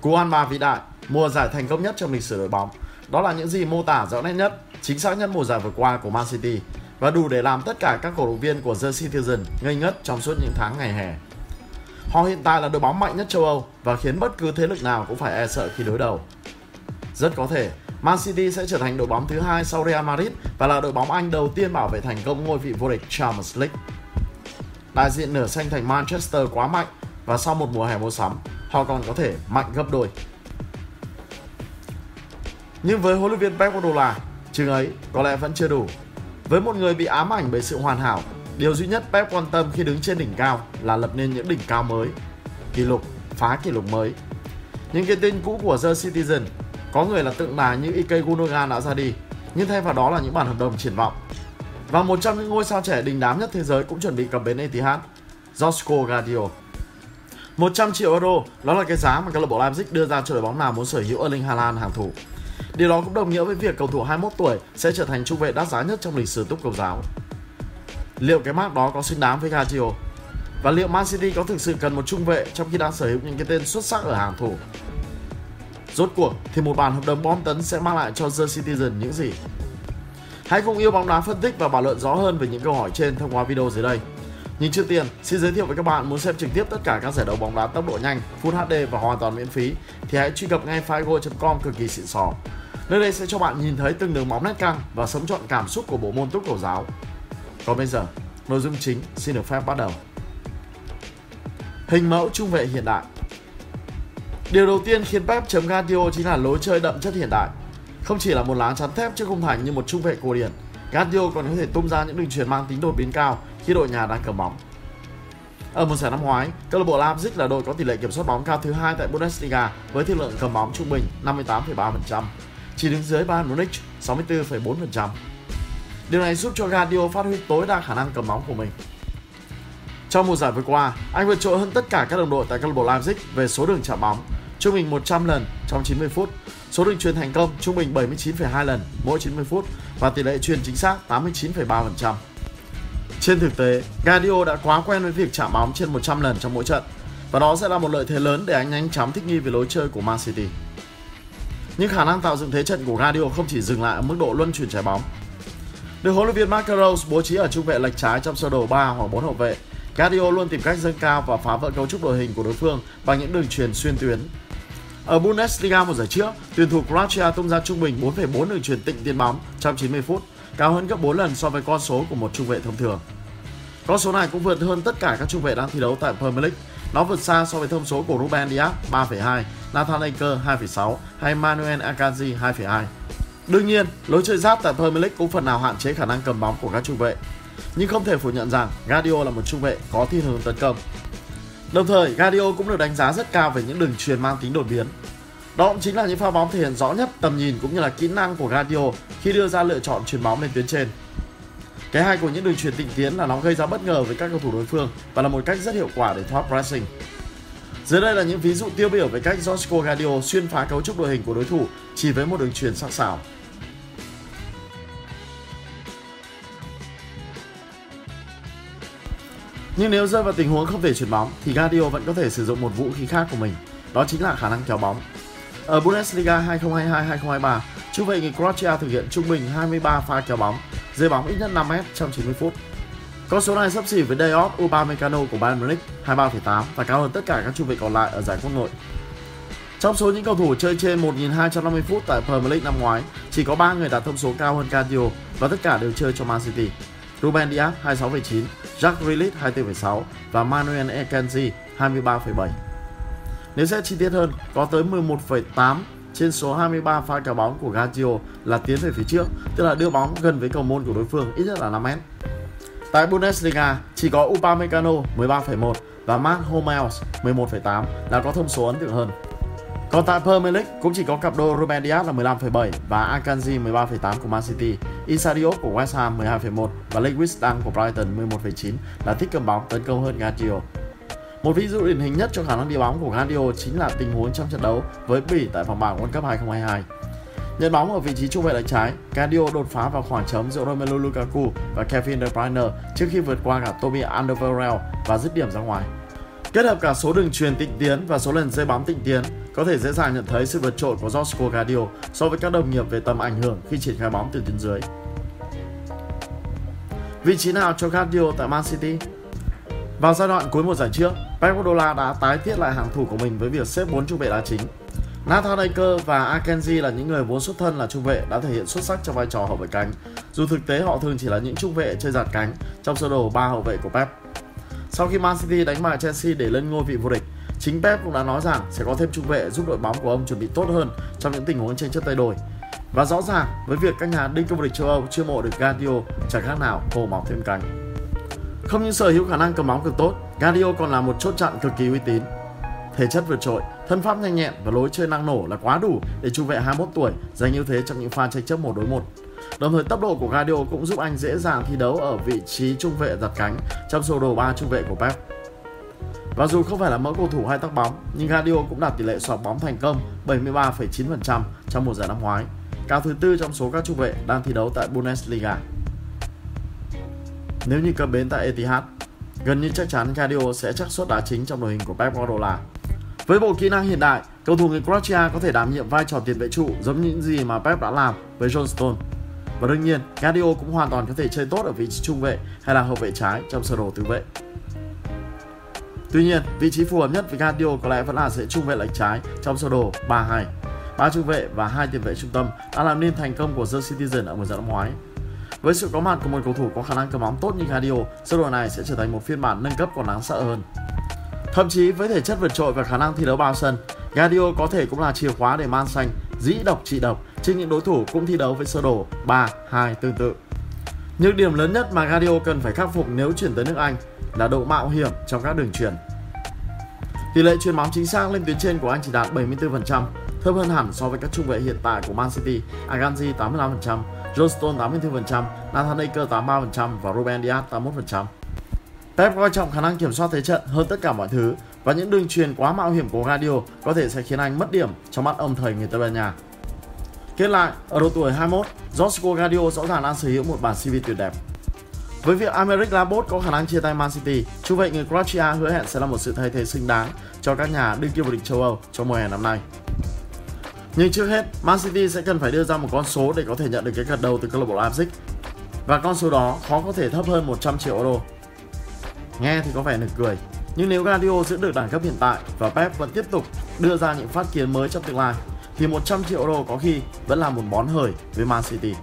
Cú ăn ba vĩ đại, mùa giải thành công nhất trong lịch sử đội bóng. Đó là những gì mô tả rõ nét nhất, chính xác nhất mùa giải vừa qua của Man City và đủ để làm tất cả các cổ động viên của The Citizen ngây ngất trong suốt những tháng ngày hè. Họ hiện tại là đội bóng mạnh nhất châu Âu và khiến bất cứ thế lực nào cũng phải e sợ khi đối đầu. Rất có thể, Man City sẽ trở thành đội bóng thứ hai sau Real Madrid và là đội bóng Anh đầu tiên bảo vệ thành công ngôi vị vô địch Champions League. Đại diện nửa xanh thành Manchester quá mạnh và sau một mùa hè mua sắm, họ còn có thể mạnh gấp đôi. Nhưng với huấn luyện viên Pep Guardiola, chừng ấy có lẽ vẫn chưa đủ. Với một người bị ám ảnh bởi sự hoàn hảo, điều duy nhất Pep quan tâm khi đứng trên đỉnh cao là lập nên những đỉnh cao mới, kỷ lục, phá kỷ lục mới. Những cái tên cũ của The Citizen, có người là tượng đài như Ike Gundogan đã ra đi, nhưng thay vào đó là những bản hợp đồng triển vọng. Và một trong những ngôi sao trẻ đình đám nhất thế giới cũng chuẩn bị cập bến Etihad, Josko Gvardiol. 100 triệu euro, đó là cái giá mà câu lạc bộ Leipzig đưa ra cho đội bóng nào muốn sở hữu Erling Haaland hàng thủ. Điều đó cũng đồng nghĩa với việc cầu thủ 21 tuổi sẽ trở thành trung vệ đắt giá nhất trong lịch sử túc cầu giáo. Liệu cái mác đó có xứng đáng với Gvardiol? Và liệu Man City có thực sự cần một trung vệ trong khi đang sở hữu những cái tên xuất sắc ở hàng thủ? Rốt cuộc thì một bản hợp đồng bom tấn sẽ mang lại cho The Citizen những gì? Hãy cùng yêu bóng đá phân tích và bàn luận rõ hơn về những câu hỏi trên thông qua video dưới đây. Nhưng trước tiên, xin giới thiệu với các bạn muốn xem trực tiếp tất cả các giải đấu bóng đá tốc độ nhanh, Full HD và hoàn toàn miễn phí thì hãy truy cập ngay figo.com cực kỳ xịn sò. Nơi đây sẽ cho bạn nhìn thấy từng đường bóng nét căng và sống trọn cảm xúc của bộ môn túc cầu giáo. Còn bây giờ, nội dung chính xin được phép bắt đầu. Hình mẫu trung vệ hiện đại Điều đầu tiên khiến Pep chấm Guardiola chính là lối chơi đậm chất hiện đại. Không chỉ là một lá chắn thép trước khung thành như một trung vệ cổ điển, Guardiola còn có thể tung ra những đường truyền mang tính đột biến cao khi đội nhà đang cầm bóng. Ở mùa giải năm ngoái, câu lạc bộ Leipzig là đội có tỷ lệ kiểm soát bóng cao thứ hai tại Bundesliga với tỷ lượng cầm bóng trung bình 58,3%, chỉ đứng dưới Bayern Munich 64,4%. Điều này giúp cho Guardiola phát huy tối đa khả năng cầm bóng của mình. Trong mùa giải vừa qua, anh vượt trội hơn tất cả các đồng đội tại câu lạc bộ Leipzig về số đường chạm bóng, trung bình 100 lần trong 90 phút, số đường truyền thành công trung bình 79,2 lần mỗi 90 phút và tỷ lệ truyền chính xác 89,3%. Trên thực tế, Guardiola đã quá quen với việc chạm bóng trên 100 lần trong mỗi trận và đó sẽ là một lợi thế lớn để anh nhanh chóng thích nghi với lối chơi của Man City. Nhưng khả năng tạo dựng thế trận của Guardiola không chỉ dừng lại ở mức độ luân chuyển trái bóng. Được huấn luyện viên Marco Rose bố trí ở trung vệ lệch trái trong sơ đồ 3 hoặc 4 hậu vệ, Guardiola luôn tìm cách dâng cao và phá vỡ cấu trúc đội hình của đối phương bằng những đường truyền xuyên tuyến. Ở Bundesliga một giải trước, tuyển thủ Croatia tung ra trung bình 4,4 đường truyền tịnh tiền bóng trong 90 phút, cao hơn gấp 4 lần so với con số của một trung vệ thông thường. Con số này cũng vượt hơn tất cả các trung vệ đang thi đấu tại Premier League. Nó vượt xa so với thông số của Ruben Dias 3,2, Nathan Ake 2,6 hay Manuel Akanji 2,2. Đương nhiên, lối chơi giáp tại Premier League cũng phần nào hạn chế khả năng cầm bóng của các trung vệ. Nhưng không thể phủ nhận rằng Guardiola là một trung vệ có thiên hướng tấn công. Đồng thời, Guardiola cũng được đánh giá rất cao về những đường truyền mang tính đột biến. Đó cũng chính là những pha bóng thể hiện rõ nhất tầm nhìn cũng như là kỹ năng của Radio khi đưa ra lựa chọn chuyền bóng lên tuyến trên. Cái hay của những đường truyền tịnh tiến là nó gây ra bất ngờ với các cầu thủ đối phương và là một cách rất hiệu quả để thoát pressing. Dưới đây là những ví dụ tiêu biểu về cách Josko Gadio xuyên phá cấu trúc đội hình của đối thủ chỉ với một đường truyền sắc sảo. Nhưng nếu rơi vào tình huống không thể chuyển bóng thì Gadio vẫn có thể sử dụng một vũ khí khác của mình, đó chính là khả năng kéo bóng. Ở Bundesliga 2022-2023, trung vệ người Croatia thực hiện trung bình 23 pha kéo bóng, rơi bóng ít nhất 5m trong 90 phút. Con số này sắp xỉ với Diop Upamecano của Bayern Munich 23,8 và cao hơn tất cả các trung vệ còn lại ở giải quốc nội. Trong số những cầu thủ chơi trên 1.250 phút tại Premier League năm ngoái, chỉ có 3 người đạt thông số cao hơn Guardiola và tất cả đều chơi cho Man City. Ruben Dias 26,9, Jack Grealish 24,6 và Manuel Ekenzi 23,7. Nếu xét chi tiết hơn, có tới 11,8 trên số 23 pha kéo bóng của Gazio là tiến về phía trước, tức là đưa bóng gần với cầu môn của đối phương ít nhất là 5 mét. Tại Bundesliga, chỉ có Upamecano 13,1 và Matt Hummels 11,8 là có thông số ấn tượng hơn. Còn tại Premier League cũng chỉ có cặp đôi Ruben Dias là 15,7 và Akanji 13,8 của Man City, Isadio của West Ham 12,1 và Lewis Dunk của Brighton 11,9 là thích cầm bóng tấn công hơn Gazio một ví dụ điển hình nhất cho khả năng đi bóng của Guardiola chính là tình huống trong trận đấu với Bỉ tại vòng bảng World Cup 2022. Nhận bóng ở vị trí trung vệ cánh trái, Guardiola đột phá vào khoảng trống giữa Romelu Lukaku và Kevin De Bruyne trước khi vượt qua cả Toby Alderweireld và dứt điểm ra ngoài. Kết hợp cả số đường truyền tịnh tiến và số lần dây bóng tịnh tiến, có thể dễ dàng nhận thấy sự vượt trội của Joshua Gadio so với các đồng nghiệp về tầm ảnh hưởng khi triển khai bóng từ tuyến dưới. Vị trí nào cho Gadio tại Man City? Vào giai đoạn cuối một giải trước, Pep Guardiola đã tái thiết lại hàng thủ của mình với việc xếp 4 trung vệ đá chính. Nathan Aker và Akenji là những người vốn xuất thân là trung vệ đã thể hiện xuất sắc trong vai trò hậu vệ cánh, dù thực tế họ thường chỉ là những trung vệ chơi giạt cánh trong sơ đồ ba hậu vệ của Pep. Sau khi Man City đánh bại Chelsea để lên ngôi vị vô địch, chính Pep cũng đã nói rằng sẽ có thêm trung vệ giúp đội bóng của ông chuẩn bị tốt hơn trong những tình huống tranh chấp tay đôi. Và rõ ràng, với việc các nhà đinh vô địch châu Âu chưa mộ được Guardiola chẳng khác nào hồ mọc thêm cánh. Không những sở hữu khả năng cầm bóng cực tốt, Guardiola còn là một chốt chặn cực kỳ uy tín. Thể chất vượt trội, thân pháp nhanh nhẹn và lối chơi năng nổ là quá đủ để trung vệ 21 tuổi giành ưu thế trong những pha tranh chấp một đối một. Đồng thời tốc độ của Guardiola cũng giúp anh dễ dàng thi đấu ở vị trí trung vệ giật cánh trong sơ đồ 3 trung vệ của Pep. Và dù không phải là mẫu cầu thủ hay tóc bóng, nhưng Guardiola cũng đạt tỷ lệ xoạc bóng thành công 73,9% trong mùa giải năm ngoái, cao thứ tư trong số các trung vệ đang thi đấu tại Bundesliga. Nếu như cập bến tại Etihad, gần như chắc chắn Guardiola sẽ chắc suất đá chính trong đội hình của Pep Guardiola. Với bộ kỹ năng hiện đại, cầu thủ người Croatia có thể đảm nhiệm vai trò tiền vệ trụ giống như những gì mà Pep đã làm với John Stone. Và đương nhiên, Guardiola cũng hoàn toàn có thể chơi tốt ở vị trí trung vệ hay là hậu vệ trái trong sơ đồ tứ vệ. Tuy nhiên, vị trí phù hợp nhất với Guardiola có lẽ vẫn là sẽ trung vệ lệch trái trong sơ đồ 3-2. Ba trung vệ và hai tiền vệ trung tâm đã làm nên thành công của The Citizen ở mùa giải năm ngoái. Với sự có mặt của một cầu thủ có khả năng cầm bóng tốt như Guardiola, sơ đồ này sẽ trở thành một phiên bản nâng cấp còn đáng sợ hơn. Thậm chí với thể chất vượt trội và khả năng thi đấu bao sân, Guardiola có thể cũng là chìa khóa để Man Xanh dĩ độc trị độc trên những đối thủ cũng thi đấu với sơ đồ 3-2 tương tự. Nhược điểm lớn nhất mà Guardiola cần phải khắc phục nếu chuyển tới nước Anh là độ mạo hiểm trong các đường truyền. Tỷ lệ chuyền bóng chính xác lên tuyến trên của anh chỉ đạt 74%, thấp hơn hẳn so với các trung vệ hiện tại của Man City, Aganji 85%, Johnston 84%, Nathan Aker 83% và Ruben Dias 81%. Pep coi trọng khả năng kiểm soát thế trận hơn tất cả mọi thứ và những đường truyền quá mạo hiểm của Guardiola có thể sẽ khiến anh mất điểm trong mắt ông thầy người Tây Ban Nha. Kết lại, ở độ tuổi 21, Josko Guardiola rõ ràng đang sở hữu một bản CV tuyệt đẹp. Với việc Americ Labot có khả năng chia tay Man City, trung vệ người Croatia hứa hẹn sẽ là một sự thay thế xứng đáng cho các nhà đương kim vô địch châu Âu trong mùa hè năm nay. Nhưng trước hết, Man City sẽ cần phải đưa ra một con số để có thể nhận được cái gật đầu từ câu lạc bộ Leipzig. Và con số đó khó có thể thấp hơn 100 triệu euro. Nghe thì có vẻ nực cười, nhưng nếu Guardiola giữ được đẳng cấp hiện tại và Pep vẫn tiếp tục đưa ra những phát kiến mới trong tương lai, thì 100 triệu euro có khi vẫn là một món hời với Man City.